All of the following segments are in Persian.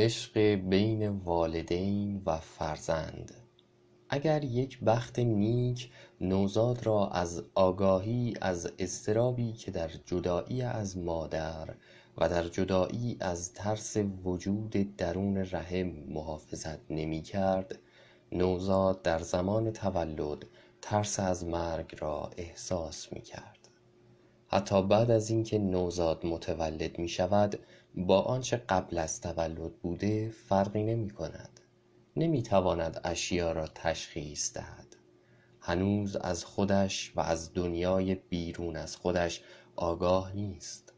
عشق بین والدین و فرزند. اگر یک بخت نیک نوزاد را از آگاهی از اضطرابی که در جدایی از مادر و در جدایی از ترس وجود درون رحم محافظت نمی کرد نوزاد در زمان تولد ترس از مرگ را احساس می کرد. حتی بعد از اینکه نوزاد متولد می شود با آنچه قبل از تولد بوده فرقی نمی کند نمی تواند اشیا را تشخیص دهد. هنوز از خودش و از دنیای بیرون از خودش آگاه نیست.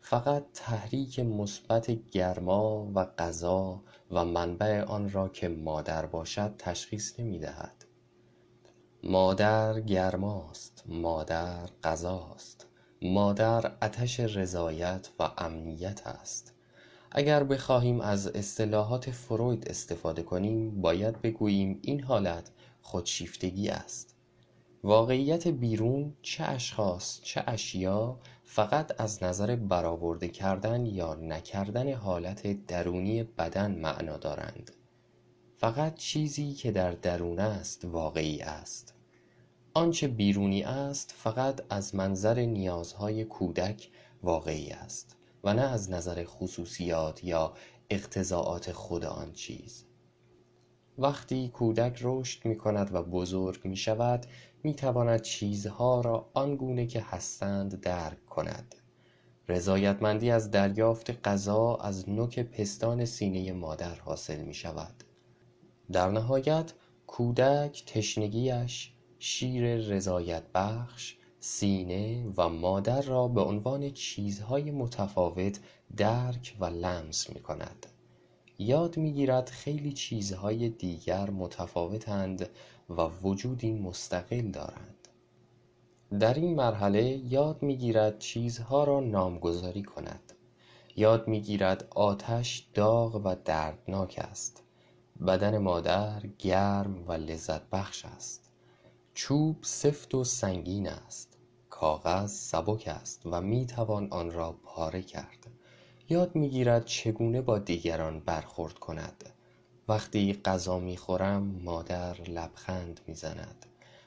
فقط تحریک مثبت گرما و غذا و منبع آن را که مادر باشد تشخیص نمی دهد مادر گرماست مادر غذاست. مادر آتش رضایت و امنیت است. اگر بخواهیم از اصطلاحات فروید استفاده کنیم باید بگوییم این حالت خودشیفتگی است. واقعیت بیرون چه اشخاص چه اشیا فقط از نظر برآورده کردن یا نکردن حالت درونی بدن معنا دارند. فقط چیزی که در درون است واقعی است. آنچه بیرونی است فقط از منظر نیازهای کودک واقعی است و نه از نظر خصوصیات یا اقتضاعات خود آن چیز. وقتی کودک رشد می کند و بزرگ می شود می تواند چیزها را آنگونه که هستند درک کند. رضایتمندی از دریافت غذا از نوک پستان سینه مادر حاصل می شود در نهایت کودک تشنگیش شیر رضایت بخش سینه و مادر را به عنوان چیزهای متفاوت درک و لمس می کند. یاد می گیرد خیلی چیزهای دیگر متفاوتند و وجودی مستقل دارند. در این مرحله یاد می گیرد چیزها را نامگذاری کند. یاد می گیرد آتش داغ و دردناک است. بدن مادر گرم و لذت بخش است. چوب سفت و سنگین است. کاغذ سبک است و می توان آن را پاره کرد. یاد می گیرد چگونه با دیگران برخورد کند. وقتی غذا می خورم مادر لبخند می زند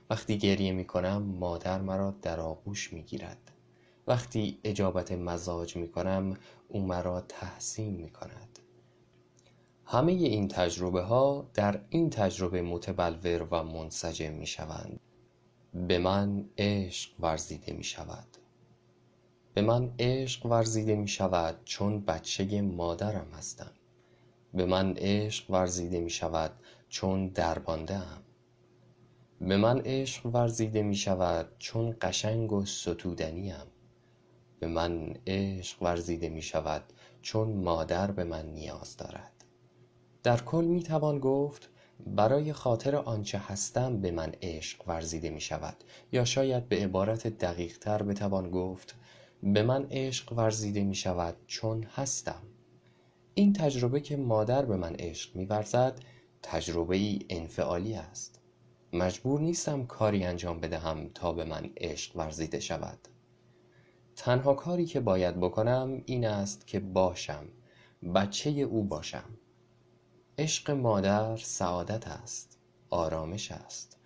وقتی گریه می کنم مادر مرا در آغوش می گیرد وقتی اجابت مزاج می کنم او مرا تحسین می کند همه این تجربه ها در این تجربه متبلور و منسجم می شوند به من عشق ورزیده می شود به من عشق ورزیده می شود چون بچه مادرم هستم. به من عشق ورزیده می شود چون دربانده ام به من عشق ورزیده می شود چون قشنگ و ستودنی ام به من عشق ورزیده می شود چون مادر به من نیاز دارد. در کل می توان گفت برای خاطر آنچه هستم به من عشق ورزیده می شود یا شاید به عبارت دقیق تر بتوان گفت به من عشق ورزیده می شود چون هستم. این تجربه که مادر به من عشق می ورزد تجربه ای انفعالی است. مجبور نیستم کاری انجام بدهم تا به من عشق ورزیده شود. تنها کاری که باید بکنم این است که باشم. بچه او باشم. عشق مادر سعادت است آرامش است.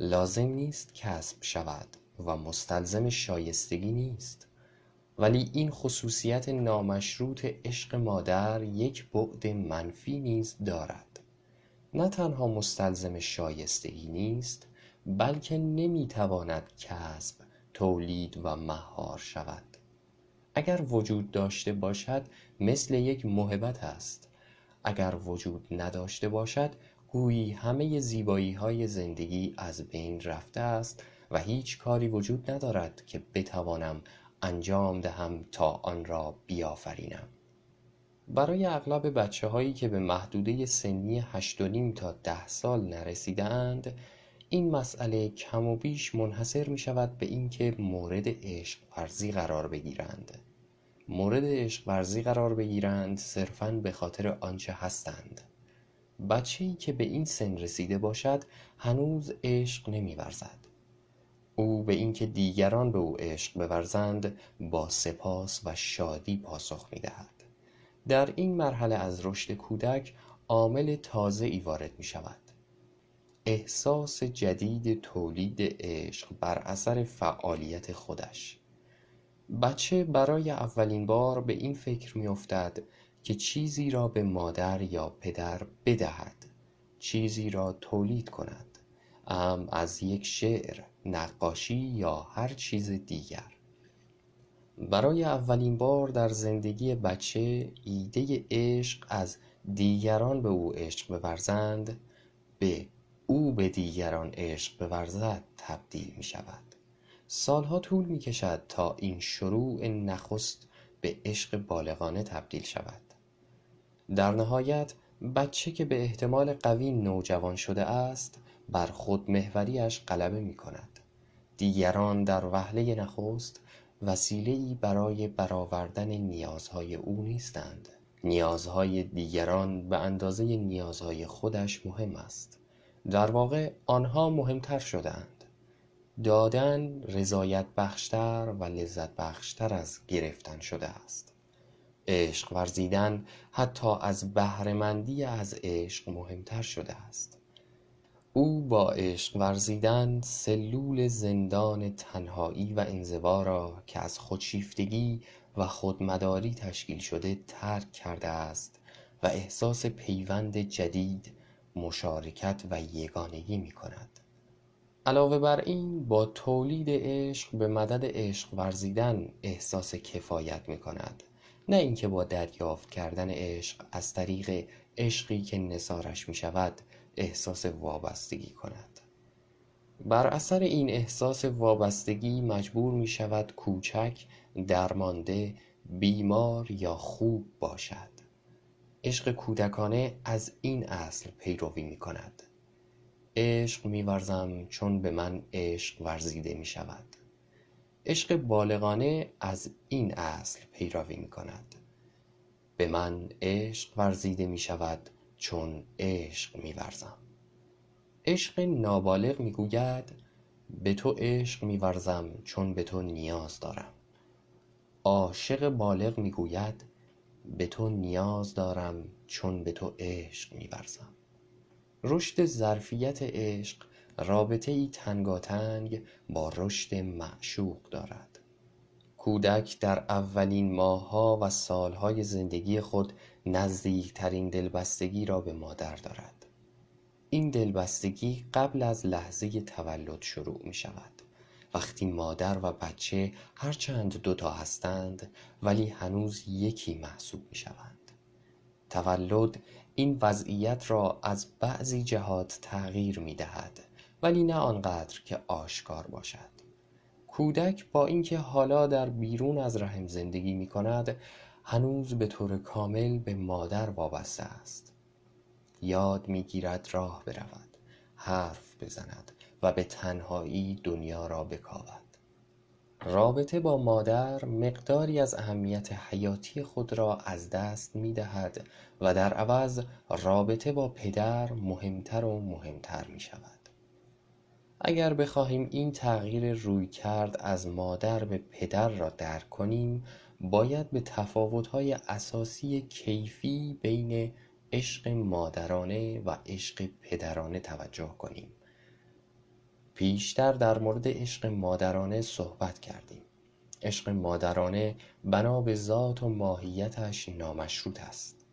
لازم نیست کسب شود و مستلزم شایستگی نیست. ولی این خصوصیت نامشروط عشق مادر یک بعد منفی نیز دارد. نه تنها مستلزم شایستگی نیست بلکه نمی تواند کسب تولید و مهار شود. اگر وجود داشته باشد مثل یک موهبت است. اگر وجود نداشته باشد گویی همه زیبایی های زندگی از بین رفته است و هیچ کاری وجود ندارد که بتوانم انجام دهم تا آن را بیافرینم. برای اغلب بچه هایی که به محدوده سنی هشت و نیم تا ده سال نرسیده اند این مسئله کم و بیش منحصر می شود به اینکه مورد عشق ورزی قرار بگیرند. مورد عشق ورزی قرار بگیرند صرفا به خاطر آنچه هستند. بچه ای که به این سن رسیده باشد هنوز عشق نمی ورزد او به اینکه دیگران به او عشق بورزند با سپاس و شادی پاسخ می دهد در این مرحله از رشد کودک عامل ای وارد می شود احساس جدید تولید عشق بر اثر فعالیت خودش. بچه برای اولین بار به این فکر می افتد که چیزی را به مادر یا پدر بدهد چیزی را تولید کند ام از یک شعر نقاشی یا هر چیز دیگر. برای اولین بار در زندگی بچه ایده عشق از دیگران به او عشق بورزند به او به دیگران عشق بورزد تبدیل می شود سالها طول می کشد تا این شروع نخست به عشق بالغانه تبدیل شود. در نهایت بچه که به احتمال قوی نوجوان شده است بر خودمحوریش غلبه می کند دیگران در وهله نخست ای برای برآوردن نیازهای او نیستند. نیازهای دیگران به اندازه نیازهای خودش مهم است. در واقع آنها مهمتر شدهاند. دادن رضایت بخشتر و لذت بخشتر از گرفتن شده است. عشق ورزیدن حتی از بهرهمندی از عشق مهمتر شده است. او با عشق ورزیدن سلول زندان تنهایی و انزوا را که از خودشیفتگی و خودمداری تشکیل شده ترک کرده است و احساس پیوند جدید مشارکت و یگانگی می کند علاوه بر این با تولید عشق به مدد عشق ورزیدن احساس کفایت می کند نه اینکه با دریافت کردن عشق از طریق عشقی که نثارش می شود احساس وابستگی کند. بر اثر این احساس وابستگی مجبور می شود کوچک درمانده بیمار یا خوب باشد. عشق کودکانه از این اصل پیروی می کند عشق می ورزم چون به من عشق ورزیده می شود عشق بالغانه از این اصل پیروی می کند به من عشق ورزیده می شود چون عشق می ورزم عشق نابالغ می گوید به تو عشق می ورزم چون به تو نیاز دارم. عاشق بالغ می گوید به تو نیاز دارم چون به تو عشق می ورزم رشد ظرفیت عشق رابطه ای تنگاتنگ با رشد معشوق دارد. کودک در اولین ماهها و سالهای زندگی خود نزدیکترین دلبستگی را به مادر دارد. این دلبستگی قبل از لحظه تولد شروع می شود وقتی مادر و بچه هرچند دوتا هستند ولی هنوز یکی محسوب می شوند تولد این وضعیت را از بعضی جهات تغییر می دهد ولی نه آنقدر که آشکار باشد. کودک با اینکه حالا در بیرون از رحم زندگی می کند هنوز به طور کامل به مادر وابسته است. یاد می‌گیرد راه برود حرف بزند و به تنهایی دنیا را بکاود. رابطه با مادر مقداری از اهمیت حیاتی خود را از دست می دهد و در عوض رابطه با پدر مهمتر و مهمتر می شود اگر بخواهیم این تغییر روی کرد از مادر به پدر را درک کنیم باید به تفاوت‌های اساسی کیفی بین عشق مادرانه و عشق پدرانه توجه کنیم. پیشتر در مورد عشق مادرانه صحبت کردیم. عشق مادرانه بنا به ذات و ماهیتش نامشروط است.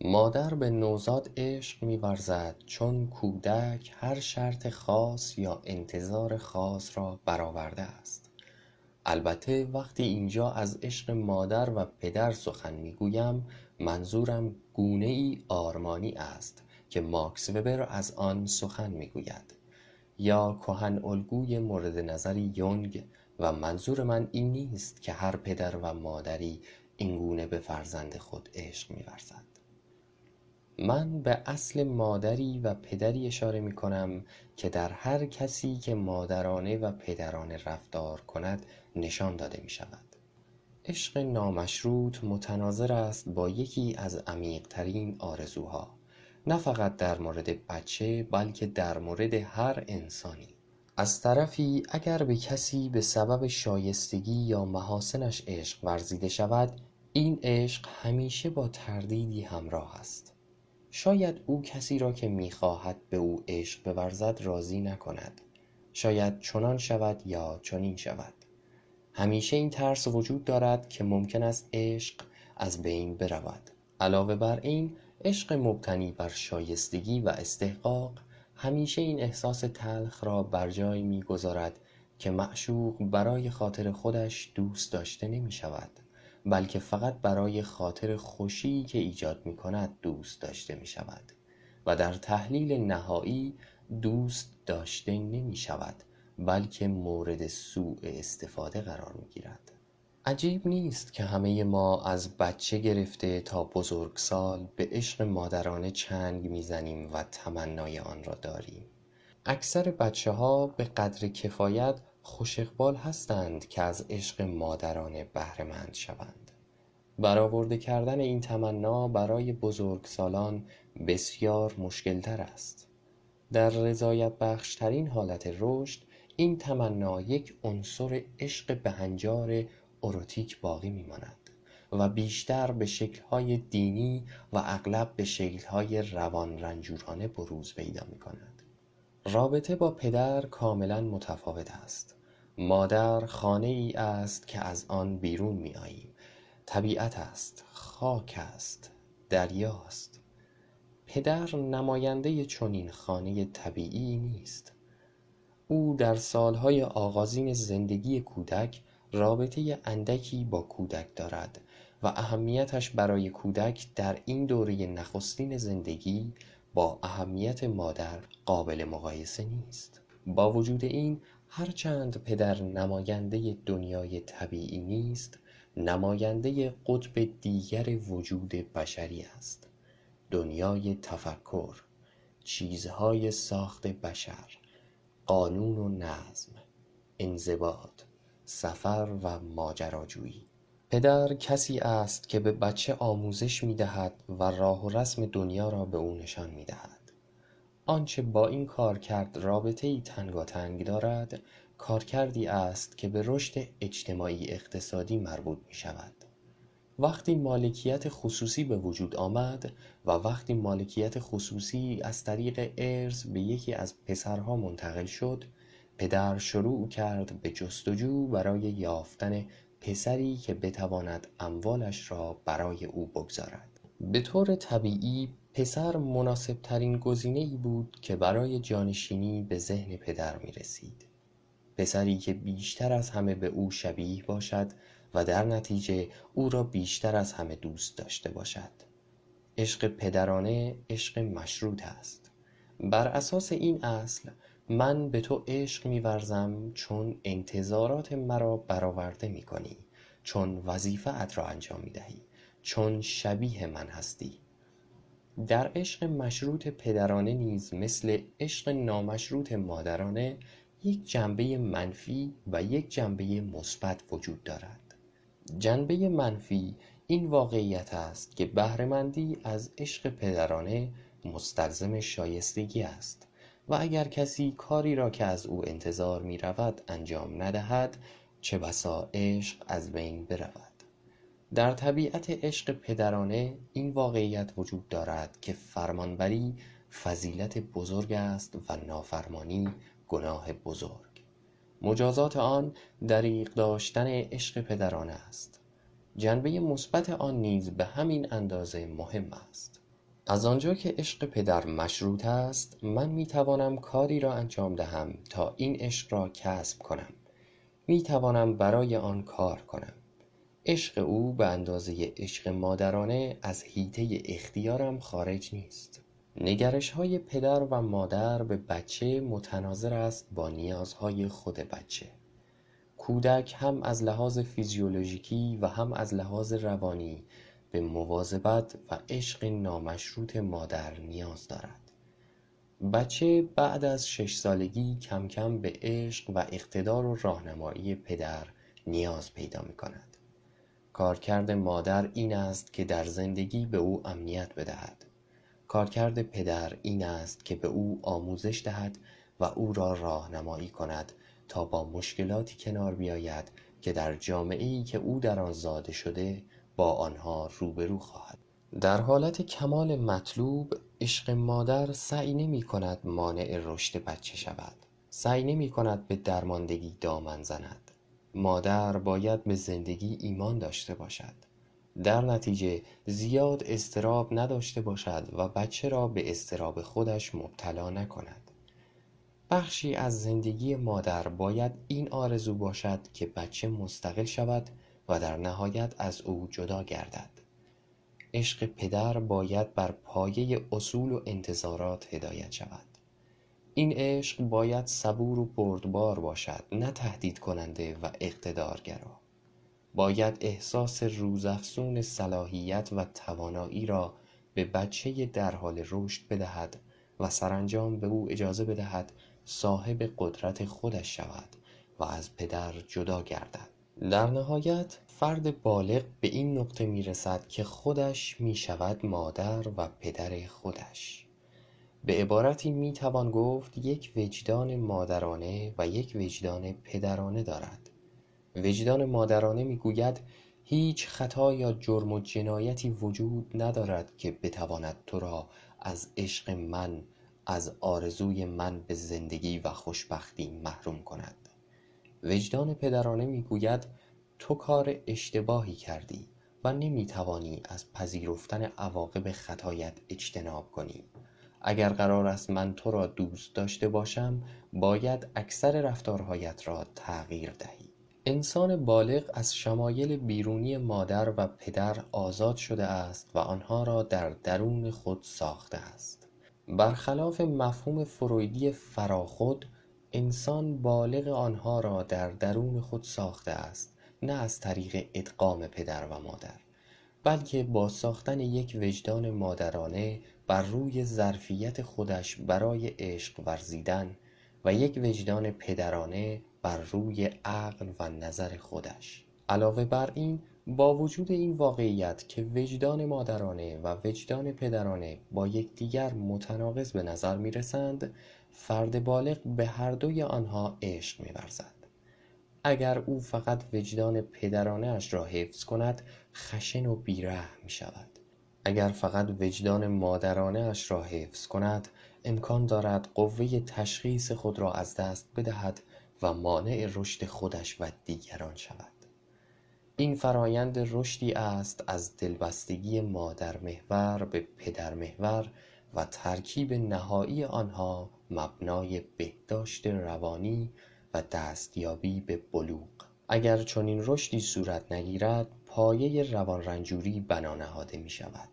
مادر به نوزاد عشق می‌ورزد چون کودک هر شرط خاص یا انتظار خاص را برآورده است. البته وقتی اینجا از عشق مادر و پدر سخن می‌گویم منظورم گونه ای آرمانی است که ماکس وبر از آن سخن می‌گوید. یا کهن الگوی مورد نظری یونگ و منظور من این نیست که هر پدر و مادری اینگونه به فرزند خود عشق میورزد. من به اصل مادری و پدری اشاره می کنم که در هر کسی که مادرانه و پدرانه رفتار کند نشان داده می شود عشق نامشروط متناظر است با یکی از عمیقترین آرزوها. نه فقط در مورد بچه بلکه در مورد هر انسانی. از طرفی اگر به کسی به سبب شایستگی یا محاسنش عشق ورزیده شود این عشق همیشه با تردیدی همراه است. شاید او کسی را که می‌خواهد به او عشق بورزد راضی نکند. شاید چنان شود یا چنین شود. همیشه این ترس وجود دارد که ممکن است عشق از بین برود. علاوه بر این عشق مبتنی بر شایستگی و استحقاق همیشه این احساس تلخ را بر جای می‌گذارد که معشوق برای خاطر خودش دوست داشته نمی‌شود بلکه فقط برای خاطر خوشی که ایجاد می‌کند دوست داشته می‌شود و در تحلیل نهایی دوست داشته نمی‌شود بلکه مورد سوء استفاده قرار می‌گیرد. عجیب نیست که همه ما از بچه گرفته تا بزرگسال به عشق مادرانه چنگ می‌زنیم و تمنای آن را داریم. اکثر بچه ها به قدر کفایت خوش اقبال هستند که از عشق مادرانه بهرهمند شوند. برآورده کردن این تمنا برای بزرگسالان بسیار مشکل تر است. در رضایت بخشترین حالت رشد این تمنا یک عنصر عشق بهنجار اروتیک باقی میماند و بیشتر به شکلهای دینی و اغلب به شکلهای روان رنجورانه بروز پیدا می‌کند. رابطه با پدر کاملا متفاوت است. مادر خانه ای است که از آن بیرون می آییم طبیعت است خاک است دریاست پدر نماینده چنین خانه طبیعی نیست. او در سالهای آغازین زندگی کودک رابطه اندکی با کودک دارد و اهمیتش برای کودک در این دوره نخستین زندگی با اهمیت مادر قابل مقایسه نیست. با وجود این هرچند پدر نماینده دنیای طبیعی نیست نماینده قطب دیگر وجود بشری است. دنیای تفکر چیزهای ساخت بشر قانون و نظم انضباط. سفر و ماجراجویی. پدر کسی است که به بچه آموزش می‌دهد و راه و رسم دنیا را به او نشان می‌دهد. آنچه با این کارکرد رابطهای تنگاتنگ دارد کارکردی است که به رشد اجتماعی اقتصادی مربوط می‌شود. وقتی مالکیت خصوصی به وجود آمد و وقتی مالکیت خصوصی از طریق ارث به یکی از پسرها منتقل شد پدر شروع کرد به جستجو برای یافتن پسری که بتواند اموالش را برای او بگذارد. به طور طبیعی پسر مناسب ترین گزینه ای بود که برای جانشینی به ذهن پدر می رسید پسری که بیشتر از همه به او شبیه باشد و در نتیجه او را بیشتر از همه دوست داشته باشد. عشق پدرانه عشق مشروط است. بر اساس این اصل من به تو عشق میورزم چون انتظارات مرا برآورده می‌کنی چون وظیفه ات را انجام می‌دهی چون شبیه من هستی. در عشق مشروط پدرانه نیز مثل عشق نامشروط مادرانه یک جنبه منفی و یک جنبه مثبت وجود دارد. جنبه منفی این واقعیت است که بهرهمندی از عشق پدرانه مستلزم شایستگی است. و اگر کسی کاری را که از او انتظار می رود انجام ندهد چه بسا عشق از بین برود. در طبیعت عشق پدرانه این واقعیت وجود دارد که فرمانبری فضیلت بزرگ است و نافرمانی گناه بزرگ. مجازات آن دریغ داشتن عشق پدرانه است. جنبه مثبت آن نیز به همین اندازه مهم است. از آنجا که عشق پدر مشروط است من می توانم کاری را انجام دهم تا این عشق را کسب کنم. می توانم برای آن کار کنم. عشق او به اندازه عشق مادرانه از حیطه اختیارم خارج نیست. نگرش های پدر و مادر به بچه متناظر است با نیازهای خود بچه. کودک هم از لحاظ فیزیولوژیکی و هم از لحاظ روانی به مواظبت و عشق نامشروط مادر نیاز دارد. بچه بعد از شش سالگی کم کم به عشق و اقتدار و راهنمایی پدر نیاز پیدا می کند. کارکرد مادر این است که در زندگی به او امنیت بدهد. کارکرد پدر این است که به او آموزش دهد و او را راهنمایی کند تا با مشکلاتی کنار بیاید که در جامعه ای که او در آن زاده شده با آنها روبرو خواهد. در حالت کمال مطلوب عشق مادر سعی نمی کند مانع رشد بچه شود. سعی نمی کند به درماندگی دامن زند. مادر باید به زندگی ایمان داشته باشد. در نتیجه زیاد اضطراب نداشته باشد و بچه را به اضطراب خودش مبتلا نکند. بخشی از زندگی مادر باید این آرزو باشد که بچه مستقل شود و در نهایت از او جدا گردد. عشق پدر باید بر پایه اصول و انتظارات هدایت شود. این عشق باید صبور و بردبار باشد نه تهدید کننده و اقتدارگرا. باید احساس روزافزون صلاحیت و توانایی را به بچه در حال رشد بدهد و سرانجام به او اجازه بدهد صاحب قدرت خودش شود و از پدر جدا گردد. در نهایت فرد بالغ به این نقطه می رسد که خودش می شود مادر و پدر خودش. به عبارتی می توان گفت یک وجدان مادرانه و یک وجدان پدرانه دارد. وجدان مادرانه می گوید هیچ خطا یا جرم و جنایتی وجود ندارد که بتواند تو را از عشق من از آرزوی من به زندگی و خوشبختی محروم کند. وجدان پدرانه می گوید تو کار اشتباهی کردی و نمی توانی از پذیرفتن عواقب خطایت اجتناب کنی. اگر قرار است من تو را دوست داشته باشم باید اکثر رفتارهایت را تغییر دهی. انسان بالغ از شمایل بیرونی مادر و پدر آزاد شده است و آنها را در درون خود ساخته است. برخلاف مفهوم فرویدی فراخود انسان بالغ آنها را در درون خود ساخته است نه از طریق ادغام پدر و مادر بلکه با ساختن یک وجدان مادرانه بر روی ظرفیت خودش برای عشق ورزیدن و یک وجدان پدرانه بر روی عقل و نظر خودش. علاوه بر این با وجود این واقعیت که وجدان مادرانه و وجدان پدرانه با یکدیگر متناقض به نظر می رسند فرد بالغ به هر دوی آنها عشق می ورزد اگر او فقط وجدان پدرانه اش را حفظ کند خشن و بیرحم می شود اگر فقط وجدان مادرانه اش را حفظ کند امکان دارد قوه تشخیص خود را از دست بدهد و مانع رشد خودش و دیگران شود. این فرایند رشدی است از دلبستگی مادرمحور به پدرمحور و ترکیب نهایی آنها مبنای بهداشت روانی و دستیابی به بلوغ. اگر چنین رشدی صورت نگیرد پایه روان رنجوری بنا نهاده می شود.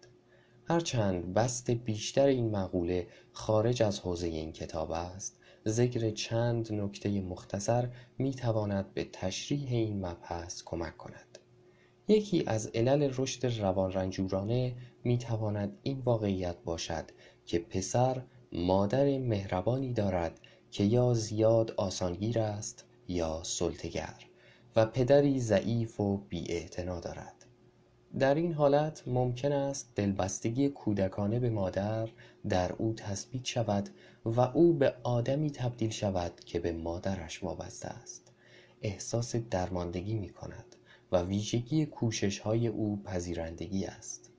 هرچند بست بیشتر این مقوله خارج از حوزه این کتاب است ذکر چند نکته مختصر می تواند به تشریح این مبحث کمک کند. یکی از علل رشد روان رنجورانه می تواند این واقعیت باشد که پسر مادر مهربانی دارد که یا زیاد آسانگیر است یا سلطگر و پدری ضعیف و بیاعتنا دارد. در این حالت ممکن است دلبستگی کودکانه به مادر در او تثبیت شود و او به آدمی تبدیل شود که به مادرش وابسته است. احساس درماندگی می کند و ویژگی کوشش های او پذیرندگی است.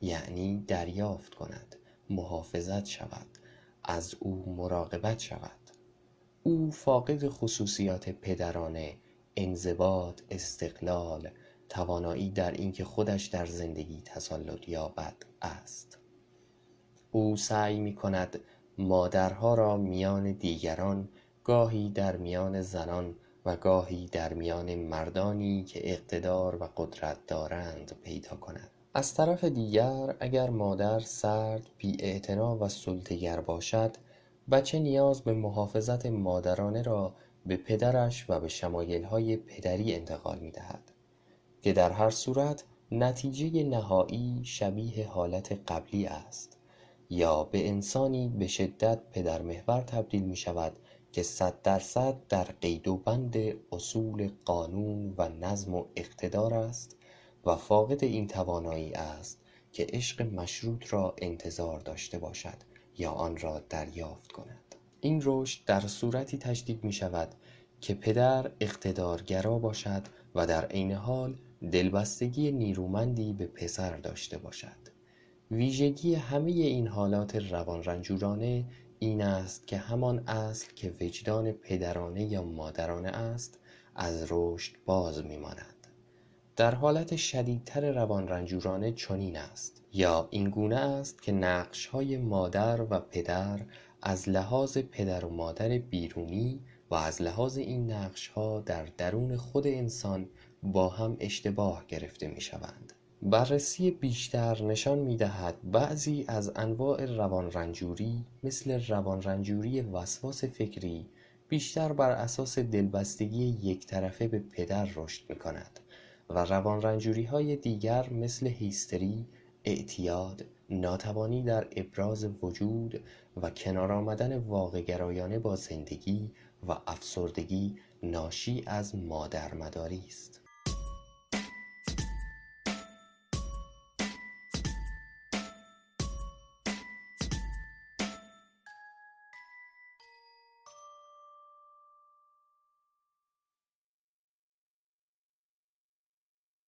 یعنی دریافت کند محافظت شود. از او مراقبت شود. او فاقد خصوصیات پدرانه انضباط استقلال توانایی در اینکه خودش در زندگی تسلط یابد است. او سعی می کند مادرها را میان دیگران گاهی در میان زنان و گاهی در میان مردانی که اقتدار و قدرت دارند پیدا کند. از طرف دیگر اگر مادر سرد بیاعتنا و سلطه‌گر باشد بچه نیاز به محافظت مادرانه را به پدرش و به شمایلهای پدری انتقال می دهد که در هر صورت نتیجه نهایی شبیه حالت قبلی است. یا به انسانی به شدت پدرمحور تبدیل می شود که صد درصد در قید و بند اصول قانون و نظم و اقتدار است و فاقد این توانایی است که عشق مشروط را انتظار داشته باشد یا آن را دریافت کند. این رشد در صورتی تجدید می شود که پدر اقتدارگرا باشد و در عین حال دلبستگی نیرومندی به پسر داشته باشد. ویژگی همه این حالات روان رنجورانه این است که همان اصل که وجدان پدرانه یا مادرانه است از رشد باز میماند. در حالت شدیدتر روان رنجورانه چنین است. یا این گونه است که نقش های مادر و پدر از لحاظ پدر و مادر بیرونی و از لحاظ این نقش ها در درون خود انسان با هم اشتباه گرفته می شوند بررسی بیشتر نشان می دهد بعضی از انواع روان رنجوری مثل روان رنجوری وسواس فکری بیشتر بر اساس دلبستگی یک طرفه به پدر رشد می کند و روان رنجوری های دیگر مثل هیستری، اعتیاد، ناتوانی در ابراز وجود و کنار آمدن واقع گرایانه با زندگی و افسردگی ناشی از مادرمداری است.